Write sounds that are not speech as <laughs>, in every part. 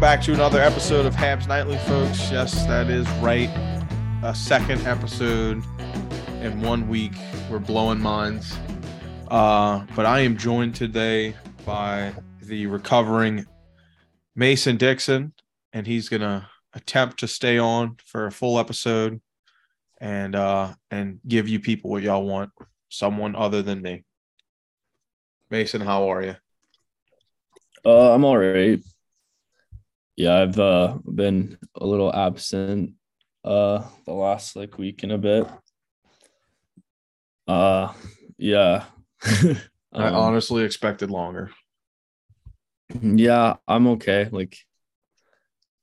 Welcome back to another episode of Habs Nightly, folks. Yes, that is right. A second episode in one week. We're blowing minds. Uh, but I am joined today by the recovering Mason Dickson, and he's gonna attempt to stay on for a full episode and uh and give you people what y'all want. Someone other than me. Mason, how are you? Uh, I'm all right. Yeah, I've uh, been a little absent uh, the last like week and a bit. Uh, yeah. <laughs> I Um, honestly expected longer. yeah, I'm okay. Like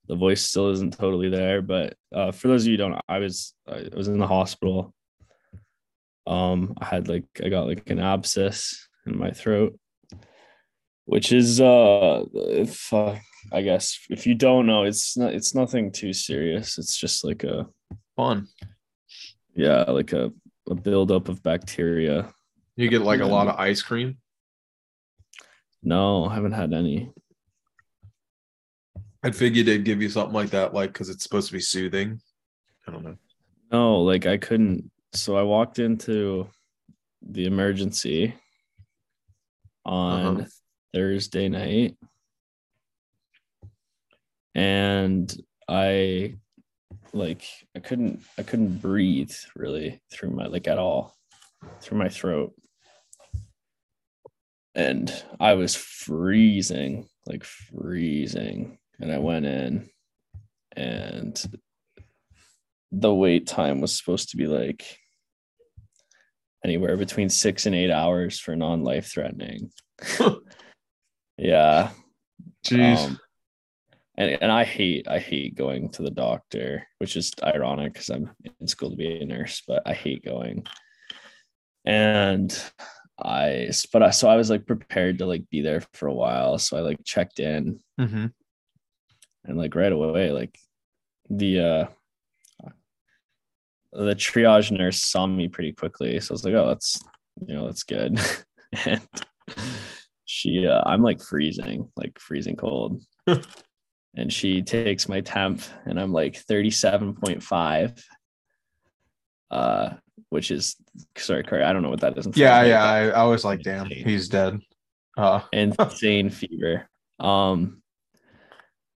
the voice still isn't totally there, but uh, for those of you who don't, know, I was I was in the hospital. Um, I had like I got like an abscess in my throat, which is uh, if uh, I guess if you don't know, it's not it's nothing too serious. It's just like a Fun. yeah, like a a buildup of bacteria. You get like a lot of ice cream. No, I haven't had any. I figured they'd give you something like that, like because it's supposed to be soothing. I don't know. No, like I couldn't. So I walked into the emergency on Uh-huh. Thursday night and I like I couldn't I couldn't breathe really through my like at all through my throat. And I was freezing, like freezing. And I went in and the wait time was supposed to be like anywhere between six and eight hours for non-life threatening. <laughs> yeah. Jeez. Um, and and I hate I hate going to the doctor, which is ironic because I'm in school to be a nurse, but I hate going. And I but I so I was like prepared to like be there for a while. So I like checked in mm-hmm. and like right away, like the uh the triage nurse saw me pretty quickly. So I was like, oh, that's you know, that's good. <laughs> and she uh, I'm like freezing, like freezing cold. <laughs> and she takes my temp and I'm like 37.5. Uh which is sorry, Corey, I don't know what that is. Yeah, yeah. I, I was like, damn, he's dead. Uh, <laughs> insane fever. Um,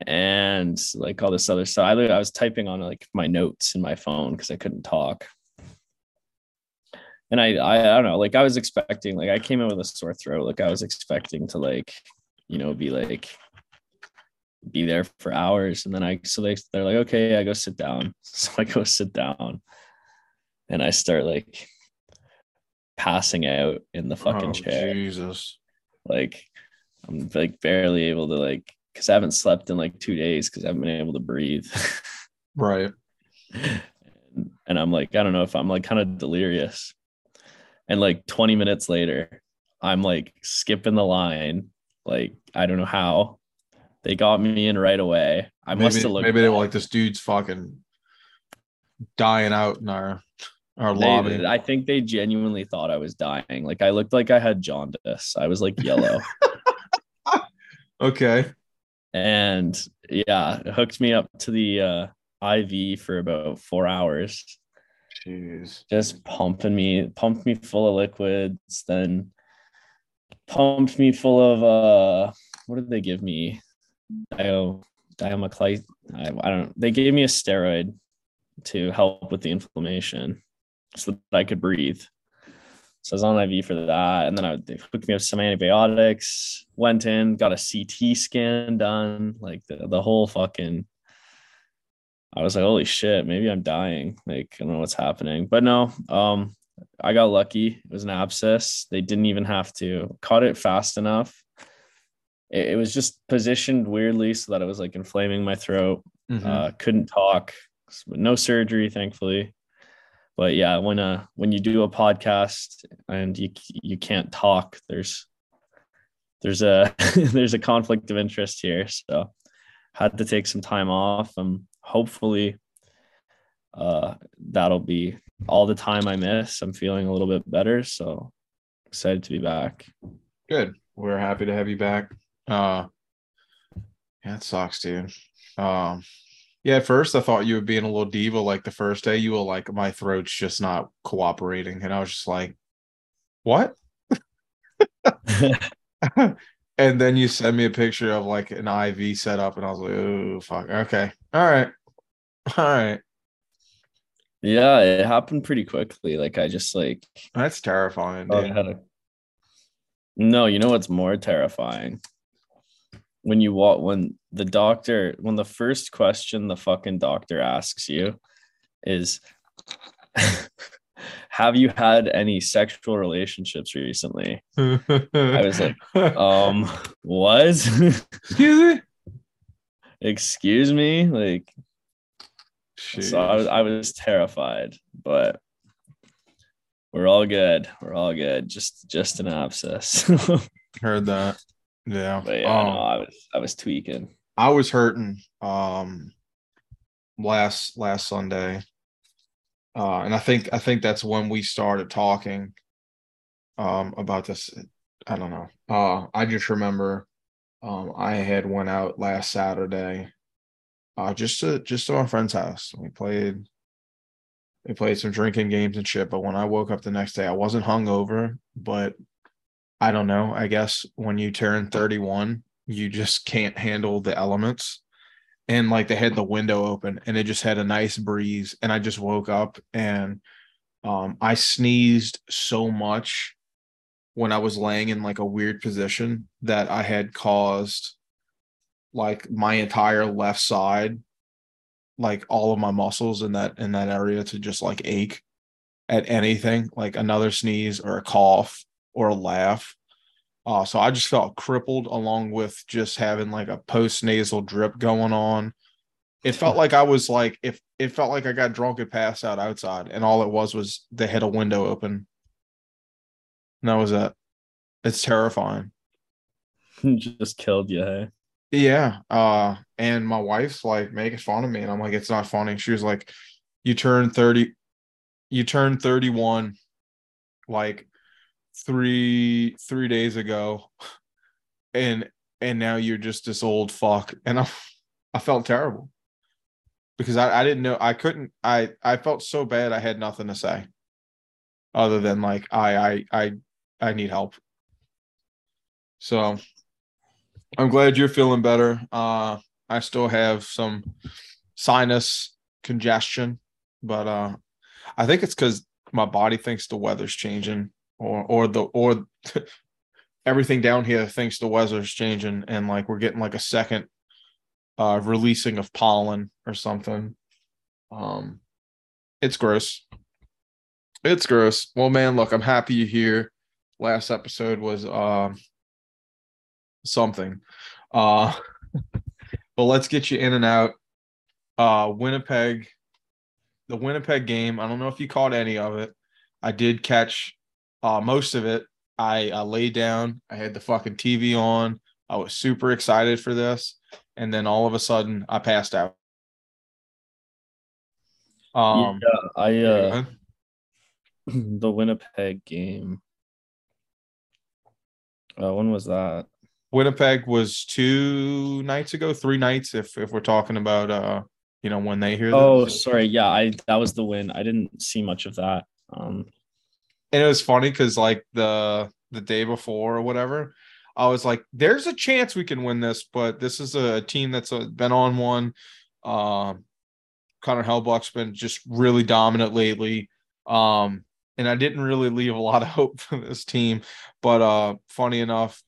and like all this other stuff. I, I was typing on like my notes in my phone because I couldn't talk. And I, I, I don't know, like I was expecting, like I came in with a sore throat. Like I was expecting to like, you know, be like, be there for hours. And then I, so they, they're like, okay, I go sit down. <laughs> So I go sit down and I start like passing out in the fucking oh, chair Jesus. like i'm like barely able to like because i haven't slept in like two days because i haven't been able to breathe Right. and, <laughs> and i'm like i don't know if i'm like kind of delirious and like 20 minutes later i'm like skipping the line like i don't know how they got me in right away i maybe, must have looked maybe they were like, this dude's fucking dying out in our our They- lobby. I think they genuinely thought I was dying. Like I looked like I had jaundice. I was like yellow. <laughs> okay. and yeah, hooked me up to the uh, IV for about four hours. Jeez. Just pumping me, pumped me full of liquids, then pumped me full of uh what did they give me? Dio diamoclite. I, I don't they gave me a steroid to help with the inflammation so that I could breathe. So I was on IV for that. And then I they hooked me up some antibiotics, went in, got a CT scan done, like the, the whole fucking I was like, holy shit, maybe I'm dying. Like, I don't know what's happening. But no, um, I got lucky. It was an abscess. They didn't even have to cut it fast enough. It, it was just positioned weirdly so that it was like inflaming my throat. Mhm. Uh, couldn't talk. No surgery, thankfully. But yeah, when uh when you do a podcast and you you can't talk, there's there's a <laughs> there's a conflict of interest here. So had to take some time off. Um hopefully uh that'll be all the time I miss. I'm feeling a little bit better. So excited to be back. Good. We're happy to have you back. Uh yeah, it sucks, dude. Um yeah, at first I thought you were being a little diva like the first day. You were like, my throat's just not cooperating. And I was just like, what? <laughs> <laughs> and then you sent me a picture of like an IV setup, and I was like, oh fuck. Okay. All right. <laughs> All right. yeah, it happened pretty quickly. Like I just like That's terrifying, Oh, dude. A- No, you know what's more terrifying? When you walk, when the doctor, when the first question the fucking doctor asks you is, <laughs> Have you had any sexual relationships recently? I was like, <laughs> Um, what? excuse me. Excuse me? Like, so I was, I was terrified, but we're all good. We're all good. Just, just an abscess. <laughs> heard that. Yeah. But yeah, Um, no, I was I was tweaking. I was hurting um last last Sunday. Uh and I think I think that's when we started talking um about this. I don't know. Uh I just remember um I had went out last Saturday uh just to just to my friend's house. We played we played some drinking games and shit, but when I woke up the next day I wasn't hungover, but I don't know. I guess when you turn 31, you just can't handle the elements. And like they had the window open and it just had a nice breeze. And I just woke up and um, I sneezed so much when I was laying in like a weird position that I had caused like my entire left side, like all of my muscles in that in that area to just like ache at anything, like another sneeze or a cough or a laugh. Uh, so I just felt crippled along with just having like a post nasal drip going on. It felt <laughs> like I was like if it felt like I got drunk and passed out outside, and all it was was they had a window open. And that was it. It's terrifying. <laughs> Just killed you. Hey? Yeah. Uh, and my wife's like making fun of me, and I'm like, it's not funny. She was like, You turn 30, you turn 31 like three three days ago, and and now you're just this old fuck. And I I felt terrible. Because I, I didn't know I couldn't I I felt so bad I had nothing to say other than like I I I I need help. So I'm glad you're feeling better. Uh, I still have some sinus congestion, but uh, I think it's because my body thinks the weather's changing, or or the or <laughs> everything down here thinks the weather's changing, and like we're getting like a second uh, releasing of pollen or something. Um, it's gross. It's gross. Well, man, look, I'm happy you're here. Last episode was um something. Uh <laughs> but let's get you in and out. Uh Winnipeg, the Winnipeg game. I don't know if you caught any of it. I did catch uh most of it. I, I laid down, I had the fucking TV on. I was super excited for this, and then all of a sudden I passed out. Um yeah, I uh <clears throat> the Winnipeg game. Uh, when was that? Winnipeg was two nights ago, three nights. If if we're talking about uh, you know, when they hear. Oh, this. sorry. Yeah, I that was the win. I didn't see much of that. Um, and it was funny because like the the day before or whatever, I was like, "There's a chance we can win this," but this is a team that's uh, been on one. Um, Connor Hellebuyck's been just really dominant lately. Um, and I didn't really leave a lot of <laughs> hope for this team, but uh, funny enough,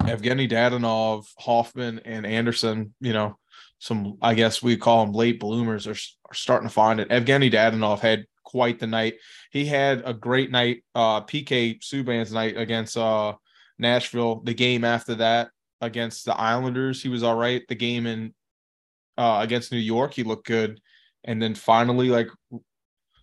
Evgeny Dadonov, Hoffman, and Anderson, you know, some I guess we call them late bloomers are, are starting to find it. Evgeny Dadonov had quite the night. He had a great night, uh, PK Subban's night against uh, Nashville. The game after that against the Islanders, he was all right. The game in uh, against New York, he looked good, and then finally like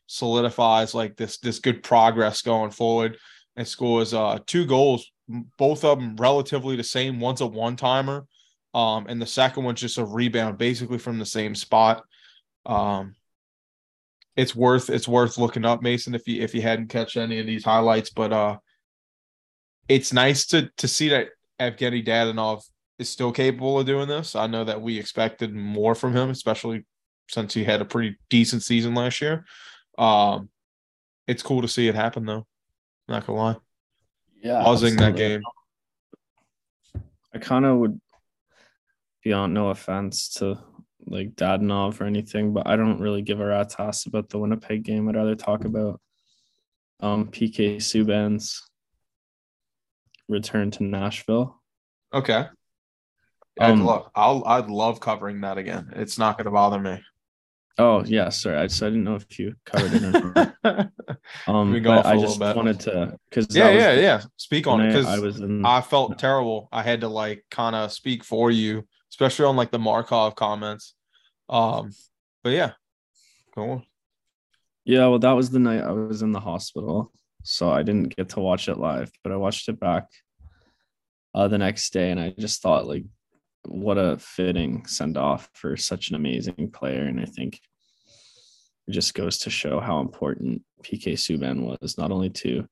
solidifies like this this good progress going forward and scores uh two goals, both of them relatively the same. One's a one timer, um, and the second one's just a rebound, basically from the same spot. Um, it's worth it's worth looking up, Mason, if you if you hadn't catch any of these highlights. But uh, it's nice to to see that Evgeny Dadonov is still capable of doing this. I know that we expected more from him, especially since he had a pretty decent season last year. Um, it's cool to see it happen though. Not gonna lie. yeah, Buzzing that game. I kind of would be on no offense to like Dadonov or anything, but I don't really give a rat's ass about the Winnipeg game. I'd rather talk about um PK Subban's return to Nashville. Okay. I'd Um, love I'll I'd love covering that again. It's not gonna bother me. Oh yeah, sorry. I, so I didn't know if you covered it or. <laughs> Um, We go off but a I little just bit. wanted to because yeah, yeah, yeah. Speak on it because I was in. I felt terrible. I had to like kind of speak for you, especially on like the Markov comments. Um, but yeah, go on. Yeah, well, that was the night I was in the hospital, so I didn't get to watch it live, but I watched it back uh, the next day, and I just thought like, what a fitting send off for such an amazing player, and I think it just goes to show how important PK Subban was not only to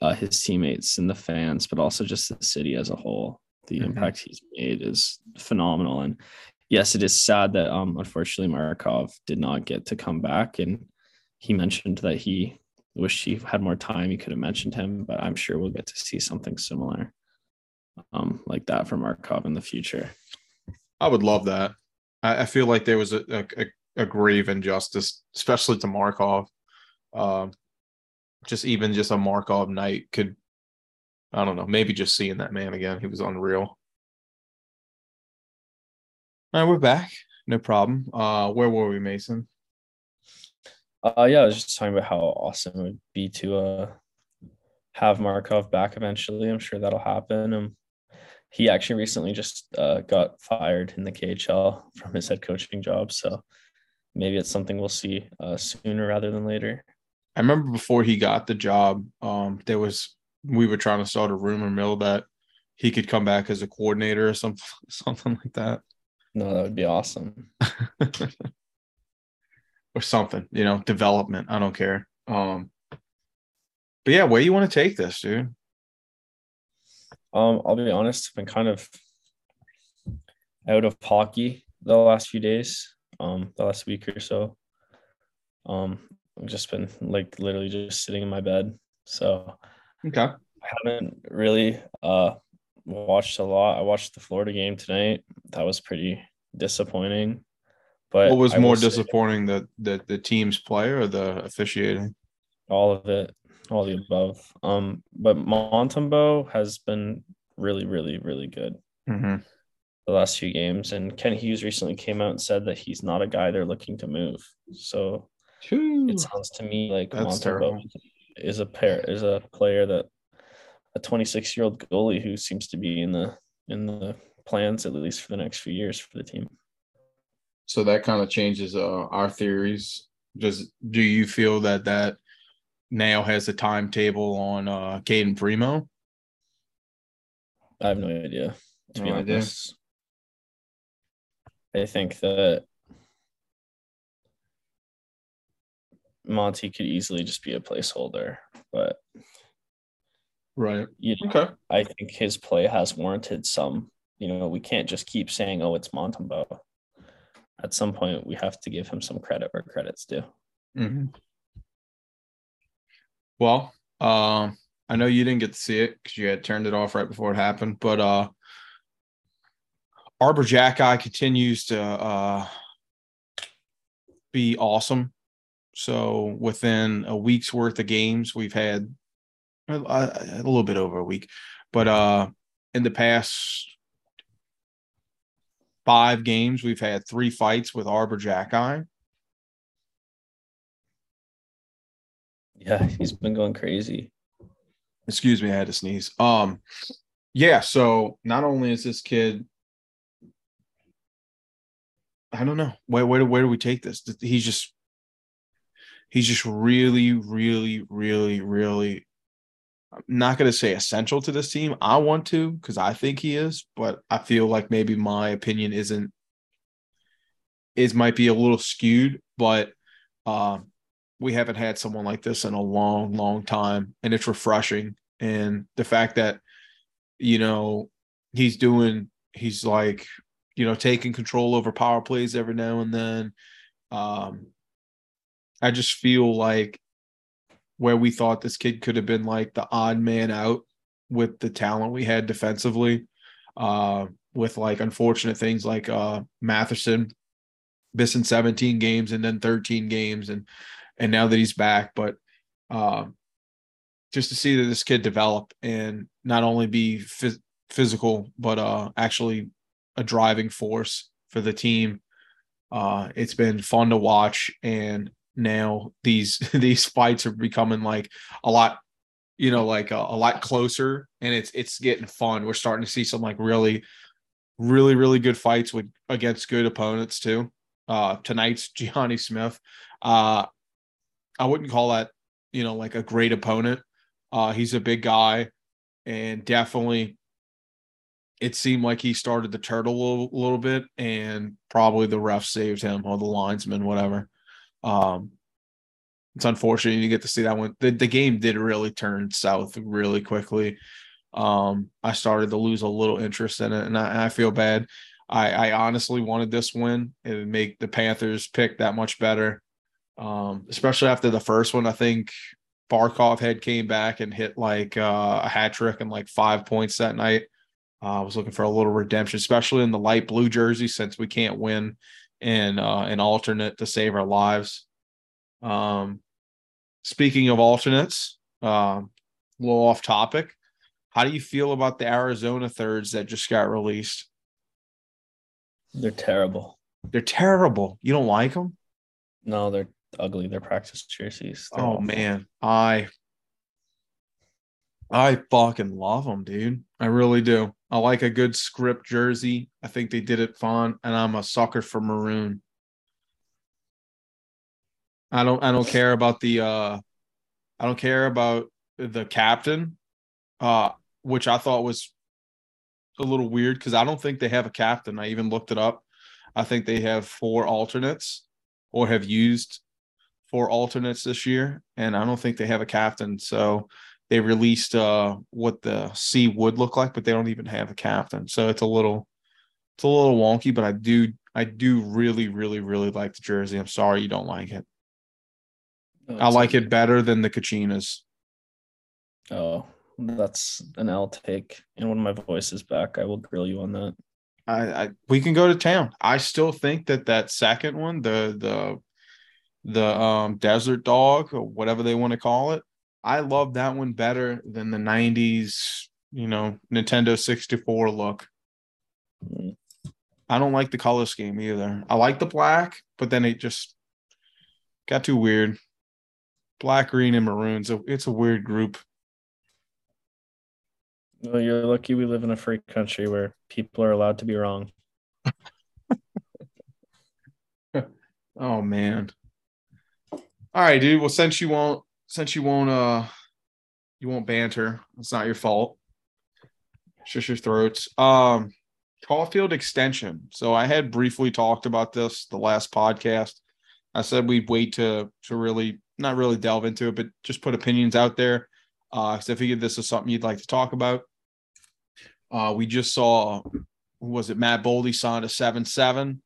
uh, his teammates and the fans, but also just the city as a whole. The Mhm. impact he's made is phenomenal, and yes, it is sad that um, unfortunately Markov did not get to come back, and he mentioned that he wished he had more time. He could have mentioned him, but I'm sure we'll get to see something similar, um, like that from Markov in the future. I would love that. I, I feel like there was a, a, a grave injustice, especially to Markov. Um, just even just a Markov night could, I don't know, maybe just seeing that man again. He was unreal. All right, we're back. No problem. Uh, where were we, Mason? Uh, yeah, I was just talking about how awesome it would be to uh have Markov back eventually. I'm sure that'll happen. Um, he actually recently just uh, got fired in the KHL from his head coaching job, so maybe it's something we'll see uh, sooner rather than later. I remember before he got the job, um, there was we were trying to start a rumor mill that he could come back as a coordinator or something, <laughs> something like that. No, that would be awesome. <laughs> or something, you know, development. I don't care. Um, but yeah, where you want to take this, dude? Um, I'll be honest, I've been kind of out of hockey the last few days, um, the last week or so. Um, I've just been like literally just sitting in my bed. So Okay. I haven't really uh watched a lot. I watched the Florida game tonight. That was pretty disappointing. But What was I more say disappointing, the, the the team's play or the officiating? all of it, all the above. Um, but Montembeault has been really, really, really good. Mm-hmm. the last few games. And Kent Hughes recently came out and said that he's not a guy they're looking to move. So it sounds to me like That's Montembeault terrible. Is a pair is a player that a 26 year old goalie who seems to be in the in the plans at least for the next few years for the team. So that kind of changes uh, our theories. Does do you feel that that now has a timetable on uh, Cayden Primeau? I have no idea to be No idea. honest. I think that Monty could easily just be a placeholder, but Right. You know, Okay. I think his play has warranted some. You know, we can't just keep saying, "Oh, it's Montembeault." At some point, we have to give him some credit where credit's due. hmm Well, um, I know you didn't get to see it because you had turned it off right before it happened, but uh, Arber Xhekaj continues to uh, be awesome. So within a week's worth of games, we've had a, a little bit over a week, but uh, in the past five games, we've had three fights with Arber Xhekaj. Yeah, <laughs> he's been going crazy. excuse me, I had to sneeze. Um, yeah. So not only is this kid, I don't know where where where do we take this? He's just he's just really, really, really, really. I'm not going to say essential to this team. I want to because I think he is, but I feel like maybe my opinion isn't is might be a little skewed, but um we haven't had someone like this in a long, long time, and it's refreshing. And the fact that you know he's doing, he's like, you know, taking control over power plays every now and then. Um, I just feel like where we thought this kid could have been like the odd man out with the talent we had defensively, uh, with like unfortunate things like uh Matheson missing 17 games and then 13 games and and now that he's back, but um, just to see that this kid develop and not only be phys- physical, but uh, actually a driving force for the team. Uh, it's been fun to watch, and now these <laughs> these fights are becoming like a lot, you know, like a, a lot closer, and it's it's getting fun. We're starting to see some like really, really, really good fights with against good opponents too. Uh, tonight's <laughs> Givani Smith. Uh, I wouldn't call that, you know, like a great opponent. Uh, he's a big guy, and definitely, it seemed like he started the turtle a little bit, and probably the ref saved him or the linesman, whatever. Um, it's unfortunate you get to see that one. The, the game did really turn south really quickly. Um, I started to lose a little interest in it, and I, I feel bad. I, I honestly wanted this win. It would make the Panthers pick that much better um, especially after the first one. I think Barkov had came back and hit like uh, a hat trick and like five points that night. Uh, I was looking for a little redemption, especially in the light blue jersey, since we can't win in uh, an alternate to save our lives. Um, speaking of alternates, um, a little off topic. How do you feel about the Arizona thirds that just got released? They're terrible. They're terrible. You don't like them? No, they're ugly. They're practice jerseys. They're oh awful. man, I I fucking love them, dude. I really do. I like a good script jersey. I think they did it fun, and I'm a sucker for maroon. I don't I don't care about the uh I don't care about the captain, uh, which I thought was a little weird because I don't think they have a captain. I even looked it up. I think they have four alternates or have used four alternates this year, and I don't think they have a captain. So they released uh what the C would look like, but they don't even have a captain. So it's a little it's a little wonky, but I do I do really, really, really like the jersey. I'm sorry you don't like it. No, I like it better than the Kachinas. Oh, that's an L take. And when my voice is back, I will grill you on that. I, I we can go to town. I still think that that second one, the the the um desert dog or whatever they want to call it, I love that one better than the 90s, you know, Nintendo 64 look. Mm. I don't like the color scheme either. I like the black, but then it just got too weird. Black, green, and maroon. So it's a weird group. Well, you're lucky we live in a free country where people are allowed to be wrong. <laughs> Oh man. All right, dude. Well, since you won't since you won't uh you won't banter, it's not your fault. Shush your throats. Um Caufield extension. So I had briefly talked about this the last podcast. I said we'd wait to to really not really delve into it, but just put opinions out there. Uh, so I figured this is something you'd like to talk about. Uh, we just saw, was it Matt Boldy signed a seven seven,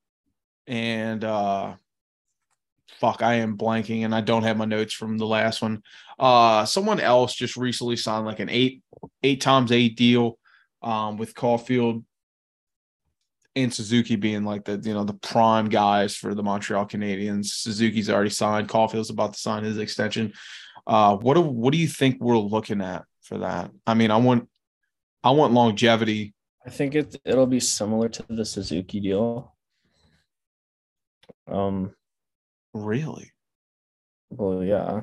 and uh, fuck, I am blanking, and I don't have my notes from the last one. Uh, someone else just recently signed like an eight eight times eight deal, um, with Caufield and Suzuki being like the you know the prime guys for the Montreal Canadiens. Suzuki's already signed. Caufield's about to sign his extension. Uh, what do what do you think we're looking at for that? I mean, I want I want longevity. I think it it'll be similar to the Suzuki deal. Um, really? Well, yeah.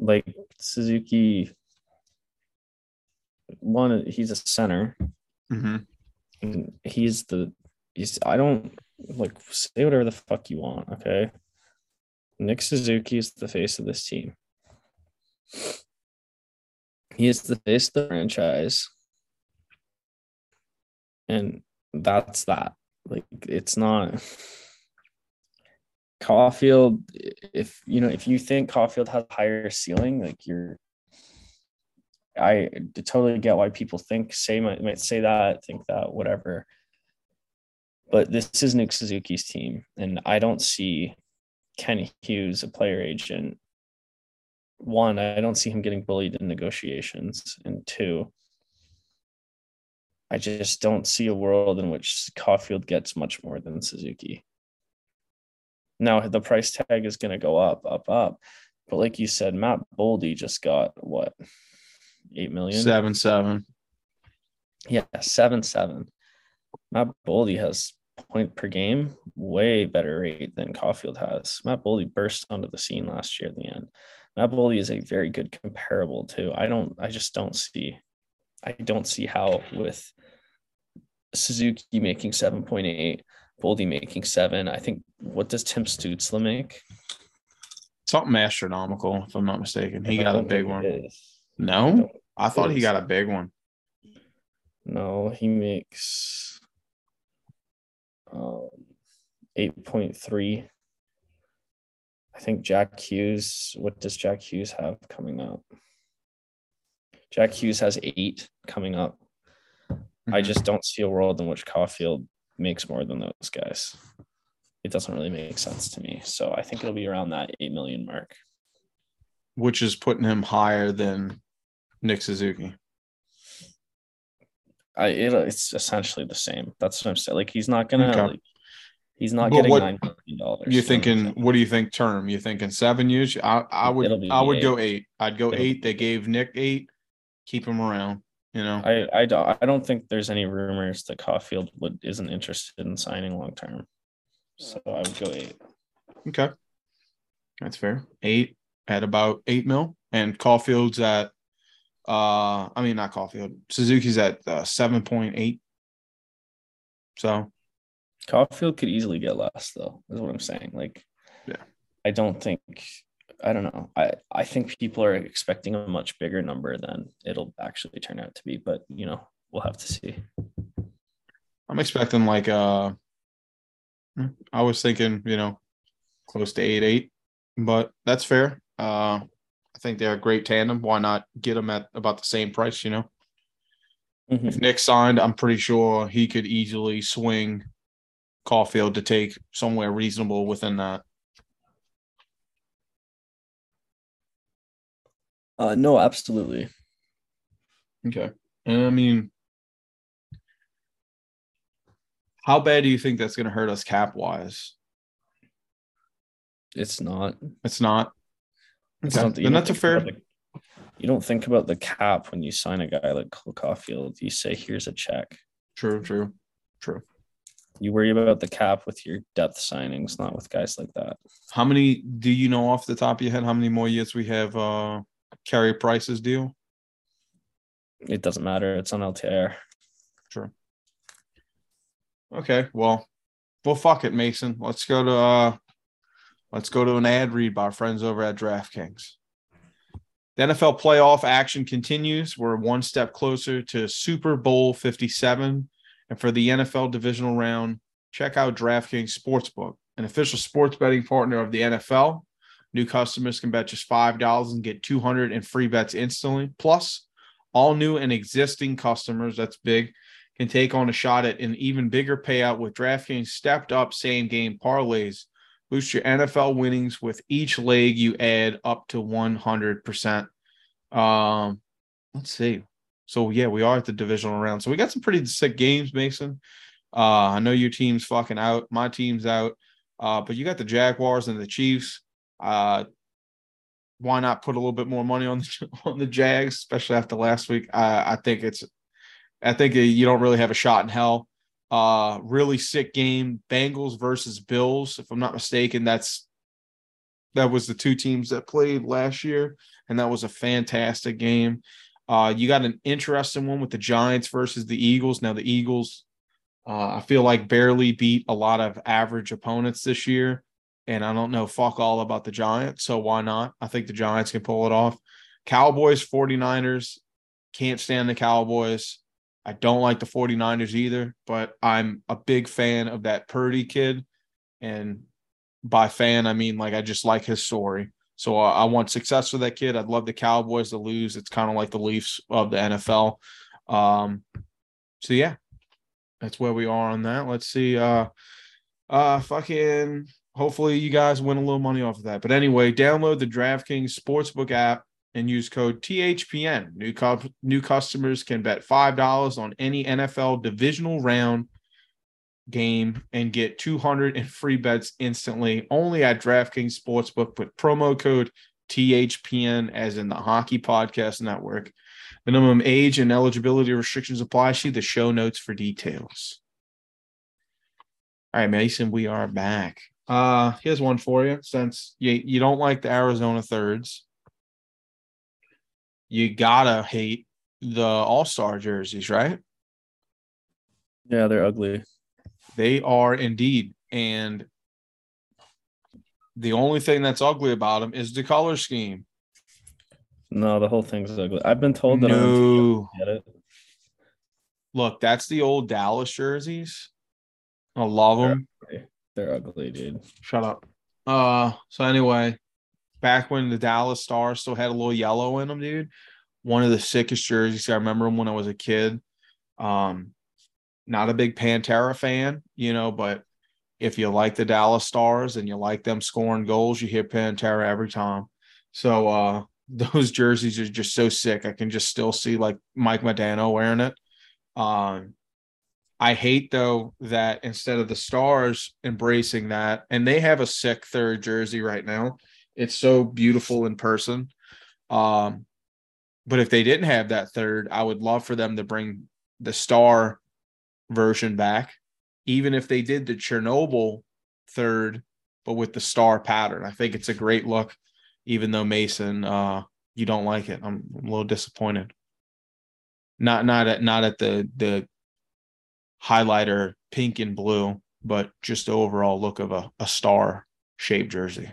Like Suzuki, one he's a center. Mm-hmm. And he's the he's I don't like say whatever the fuck you want, okay? Nick Suzuki is the face of this team. He is the face of the franchise. And that's that. Like it's not Caufield. If you know, if you think Caufield has higher ceiling, like you're I totally get why people think say might, might say that, think that, whatever. But this is Nick Suzuki's team, and I don't see Kent Hughes, a player agent. One, I don't see him getting bullied in negotiations, and two, I just don't see a world in which Caufield gets much more than Suzuki. Now the price tag is going to go up, up, up. But like you said, Matt Boldy just got what eight million, seven, seven. Yeah, seven, seven. Matt Boldy has point per game, way better rate than Caufield has. Matt Boldy burst onto the scene last year at the end. Matt Boldy is a very good comparable too. I don't, I just don't see, I don't see how with Suzuki making 7.8, Boldy making seven. I think, what does Tim Stützle make? Something astronomical, if I'm not mistaken. He got a big one. No, I, I thought he got a big one. No, he makes um, 8.3. I think Jack Hughes, what does Jack Hughes have coming up? Jack Hughes has eight coming up. Mm-hmm. I just don't see a world in which Caufield makes more than those guys. It doesn't really make sense to me. So I think it'll be around that 8 million mark. Which is putting him higher than Nick Suzuki. I it, it's essentially the same. That's what I'm saying. Like he's not gonna okay. like, he's not but getting what, nine million dollars. You're thinking what do you think term? You thinking seven years? I, I would I would eight. go eight. I'd go It'll eight. They gave Nick eight. Keep him around. You know, I I don't I don't think there's any rumors that Caufield would isn't interested in signing long term. So I would go eight. Okay. That's fair. Eight at about eight mil. And Caufield's at uh, I mean not Caufield. Suzuki's at uh, seven point eight. So, Caufield could easily get less, though. Is what I'm saying. Like, yeah, I don't think. I don't know. I I think people are expecting a much bigger number than it'll actually turn out to be. But you know, we'll have to see. I'm expecting like uh, I was thinking you know, close to eight eight, but that's fair. Uh, I think they're a great tandem. Why not get them at about the same price? You know, mm-hmm. if Nick signed, I'm pretty sure he could easily swing Caufield to take somewhere reasonable within that. Uh, no, absolutely. Okay, and I mean, how bad do you think that's going to hurt us cap wise? It's not. It's not. Okay. Then that's a fair. The, you don't think about the cap when you sign a guy like Cole Caufield. You say, "Here's a check." True, true, true. You worry about the cap with your depth signings, not with guys like that. How many do you know off the top of your head? How many more years we have uh Carey Price's deal? It doesn't matter. It's on LTR. True. Okay, well, well, fuck it, Mason. Let's go to uh Let's go to an ad read by our friends over at DraftKings. The NFL playoff action continues. We're one step closer to Super Bowl 57. And for the NFL divisional round, check out DraftKings Sportsbook, an official sports betting partner of the NFL. New customers can bet just $5 and get 200 in free bets instantly. Plus, all new and existing customers, that's big, can take on a shot at an even bigger payout with DraftKings stepped up same game parlays. Boost your NFL winnings with each leg you add up to 100%. Um, let's see. So, yeah, we are at the divisional round. So, we got some pretty sick games, Mason. Uh, I know your team's fucking out. My team's out. Uh, but you got the Jaguars and the Chiefs. Uh, why not put a little bit more money on the, <laughs> on the Jags, especially after last week? I, I think it's, I think you don't really have a shot in hell. Uh, really sick game. Bengals versus Bills. If I'm not mistaken, that's that was the two teams that played last year, and that was a fantastic game. Uh, you got an interesting one with the Giants versus the Eagles. Now the Eagles, uh, I feel like barely beat a lot of average opponents this year. And I don't know fuck all about the Giants. So why not? I think the Giants can pull it off. Cowboys, 49ers, can't stand the Cowboys. I don't like the 49ers either, but I'm a big fan of that Purdy kid. And by fan, I mean like I just like his story. So uh, I want success for that kid. I'd love the Cowboys to lose. It's kind of like the Leafs of the NFL. Um, so yeah, that's where we are on that. Let's see. Uh, uh, fucking hopefully you guys win a little money off of that. But anyway, download the DraftKings Sportsbook app and use code THPN. New co- new customers can bet $5 on any NFL divisional round game and get 200 in free bets instantly only at DraftKings Sportsbook with promo code THPN as in the Hockey Podcast Network. Minimum age and eligibility restrictions apply. See the show notes for details. All right, Mason, we are back. Uh, here's one for you. Since you you don't like the Arizona thirds, you gotta hate the All Star jerseys, right? Yeah, they're ugly. They are indeed, and the only thing that's ugly about them is the color scheme. No, the whole thing's ugly. I've been told that. No. I get it. Look, that's the old Dallas jerseys. I love them. They're ugly, dude. Shut up. Uh, so anyway, back when the Dallas Stars still had a little yellow in them, dude. One of the sickest jerseys. I remember them when I was a kid. Um, not a big Pantera fan, you know, but if you like the Dallas Stars and you like them scoring goals, you hit Pantera every time. So uh <laughs> those jerseys are just so sick. I can just still see like Mike Modano wearing it. Um I hate though that instead of the stars embracing that, and they have a sick third jersey right now. It's so beautiful in person. Um, but if they didn't have that third, I would love for them to bring the star version back, even if they did the Chernobyl third, but with the star pattern. I think it's a great look, even though Mason, uh, you don't like it. I'm, a little disappointed. Not not at not at the the highlighter pink and blue, but just the overall look of a, a star shaped jersey.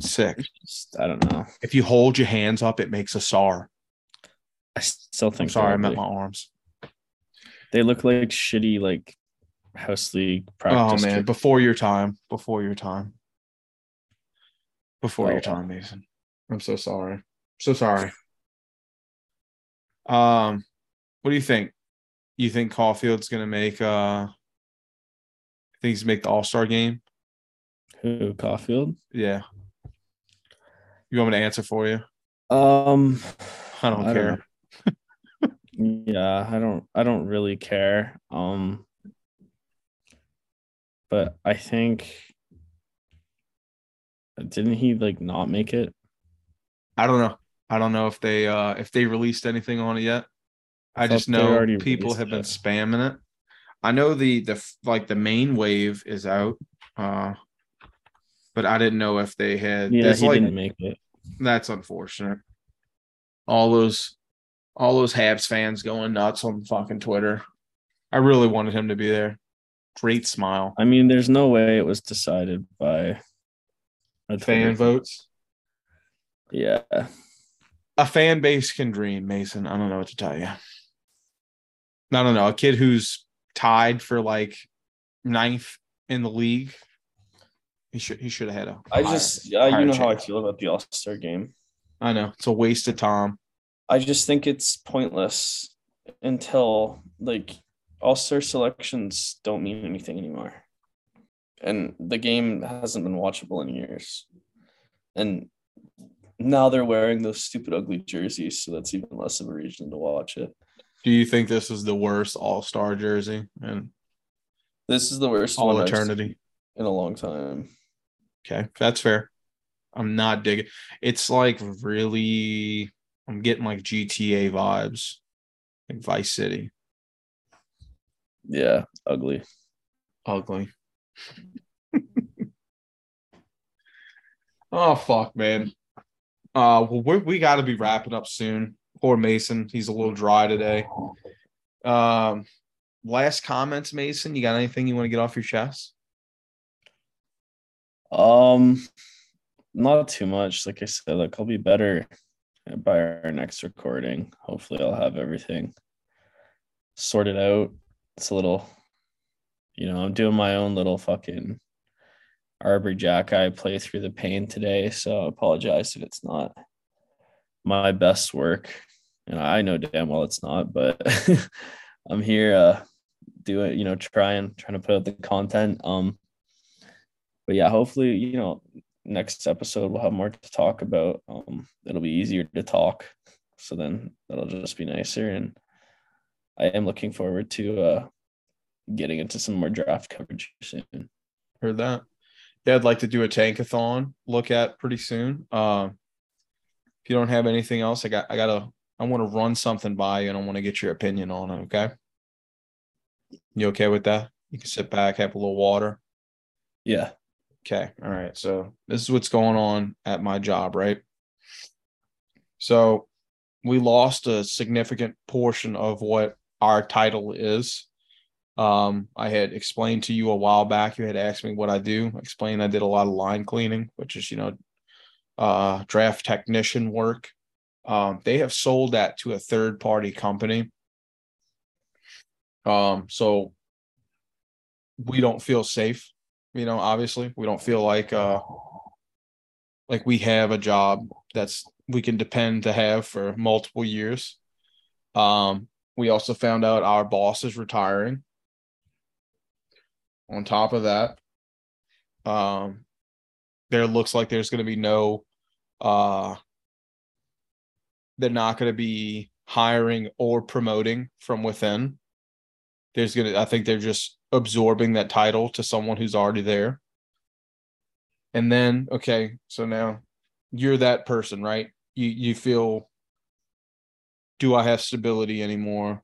Sick. Just, I don't know. If you hold your hands up, it makes a star. I still think I'm sorry, I meant my arms. They look like shitty like house league practice. Oh man, before your time. Before your time. Before Oh, your time, Mason. I'm so sorry. So sorry. Um, what do you think? You think Caufield's gonna make uh think he's make the all-star game? Who Caufield? Yeah. You want me to answer for you? Um, I don't I don't care. <laughs> yeah, I don't. I don't really care. Um, but I think didn't he like not make it? I don't know. I don't know if they uh if they released anything on it yet. I thought just know people have been it. spamming it. I know the the like the main wave is out. Uh but I didn't know if they had Yeah, he like didn't make it. that's unfortunate. All those all those Habs fans going nuts on fucking Twitter. I really wanted him to be there. Great smile. I mean, there's no way it was decided by a Fan votes. Yeah, a fan base can dream, Mason. I don't know what to tell you. I don't know. A kid who's tied for like ninth in the league. He should he should have had a. I higher- just yeah, you know how I feel about the All Star game. I know it's a waste of time. I just think it's pointless until like All Star selections don't mean anything anymore, and the game hasn't been watchable in years, and now they're wearing those stupid ugly jerseys, so that's even less of a reason to watch it. Do you think this is the worst All Star jersey And This is the worst all eternity? in a long time. Okay, that's fair. I'm not digging. It's like really. I'm getting like GTA vibes, like Vice City. Yeah, ugly. Ugly. <laughs> oh fuck, man. Uh, well, we're, we got to be wrapping up soon. Poor Mason, he's a little dry today. Um, last comments, Mason. You got anything you want to get off your chest? Um, not too much. Like I said, like I'll be better by our next recording. Hopefully, I'll have everything sorted out. It's a little, you know, I'm doing my own little fucking Arber Xhekaj play through the pain today. So I apologize if it's not my best work. And I know damn well it's not, but <laughs> I'm here uh doing, you know, trying trying to put out the content. Um but yeah, hopefully, you know, next episode we'll have more to talk about. Um, it'll be easier to talk, so then that'll just be nicer. And I am looking forward to uh, getting into some more draft coverage soon. Heard that. Yeah, I'd like to do a tankathon look at pretty soon. Um, if you don't have anything else, I got I gotta I want to run something by you and I want to get your opinion on it. Okay. You okay with that? You can sit back, have a little water. Yeah, Okay. All right. So this is what's going on at my job, right? So we lost a significant portion of what our title is. Um, I had explained to you a while back, you had asked me what I do. I explained I did a lot of line cleaning, which is, you know, uh draft technician work. Um, they have sold that to a third party company. Um, so we don't feel safe you know obviously we don't feel like uh like we have a job that's we can depend to have for multiple years. Um we also found out our boss is retiring. On top of that um there looks like there's going to be no uh they're not going to be hiring or promoting from within. There's going to i think they're just absorbing that title to someone who's already there. And then, okay, so now you're that person, right? You you feel do I have stability anymore?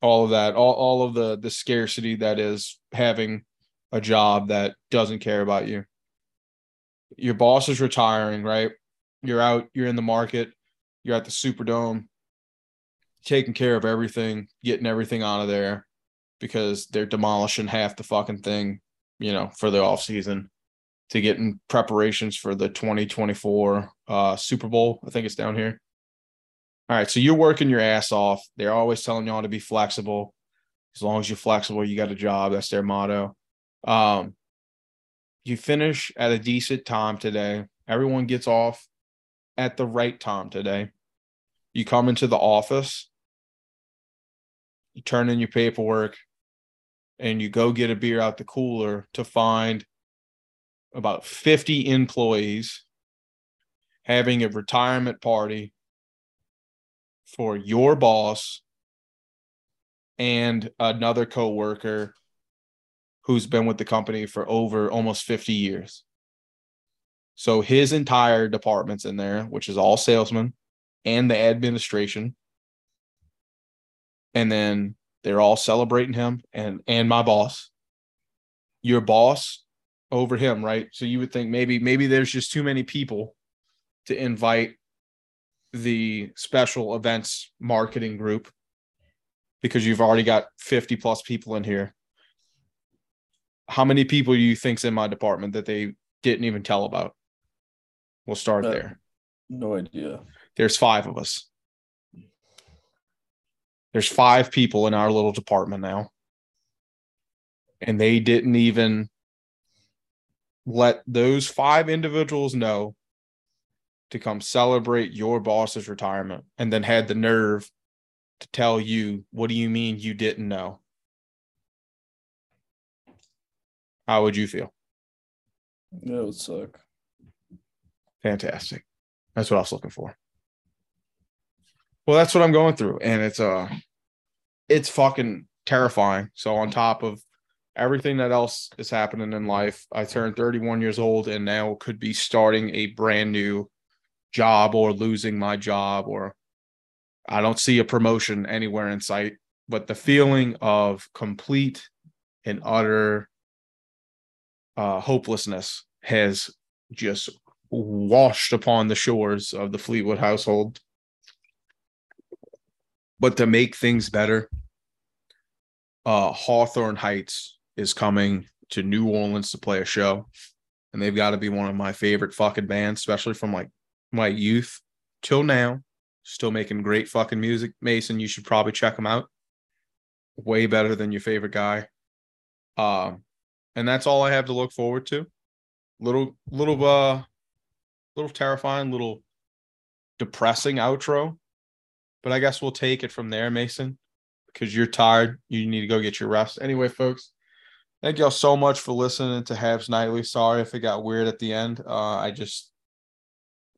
All of that, all, all of the the scarcity that is having a job that doesn't care about you. Your boss is retiring, right? You're out, you're in the market, you're at the Superdome, taking care of everything, getting everything out of there because they're demolishing half the fucking thing, you know, for the off season to get in preparations for the 2024 uh Super Bowl. I think it's down here. All right, so you're working your ass off. They're always telling y'all to be flexible. As long as you're flexible, you got a job. That's their motto. Um you finish at a decent time today. Everyone gets off at the right time today. You come into the office, you turn in your paperwork, and you go get a beer out the cooler to find about 50 employees having a retirement party for your boss and another coworker who's been with the company for over almost 50 years. So his entire department's in there, which is all salesmen and the administration. And then they're all celebrating him and and my boss. Your boss over him, right? So you would think maybe maybe there's just too many people to invite the special events marketing group because you've already got 50 plus people in here. How many people do you think's in my department that they didn't even tell about? We'll start Uh, there. no idea. There's five of us. There's five people in our little department now. And they didn't even let those five individuals know to come celebrate your boss's retirement and then had the nerve to tell you, what do you mean you didn't know? How would you feel? It would suck. Fantastic. That's what I was looking for. Well, that's what I'm going through. And it's uh it's fucking terrifying. So on top of everything that else is happening in life, I turned 31 years old and now could be starting a brand new job or losing my job or I don't see a promotion anywhere in sight. But the feeling of complete and utter uh, hopelessness has just washed upon the shores of the Fleetwood household. But to make things better, uh, Hawthorne Heights is coming to New Orleans to play a show. And they've got to be one of my favorite fucking bands, especially from like my youth till now. Still making great fucking music. Mason, you should probably check them out. Way better than your favorite guy. Um, and that's all I have to look forward to. Little, little, uh, little terrifying, little depressing outro, but I guess we'll take it from there, Mason, because you're tired. You need to go get your rest. Anyway, folks, thank y'all so much for listening to Habs Nightly. Sorry if it got weird at the end. Uh, I just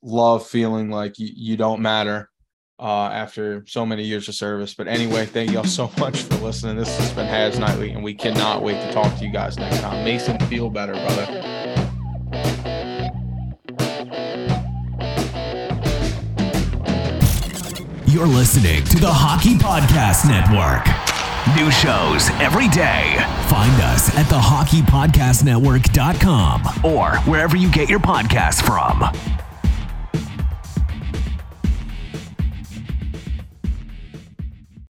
love feeling like you, you don't matter uh, after so many years of service. But anyway, thank y'all so much for listening. This has been Habs Nightly, and we cannot wait to talk to you guys next time. Mason, feel better, brother. You're listening to the Hockey Podcast Network. New shows every day. Find us at the hockeypodcastnetwork.com or wherever you get your podcasts from.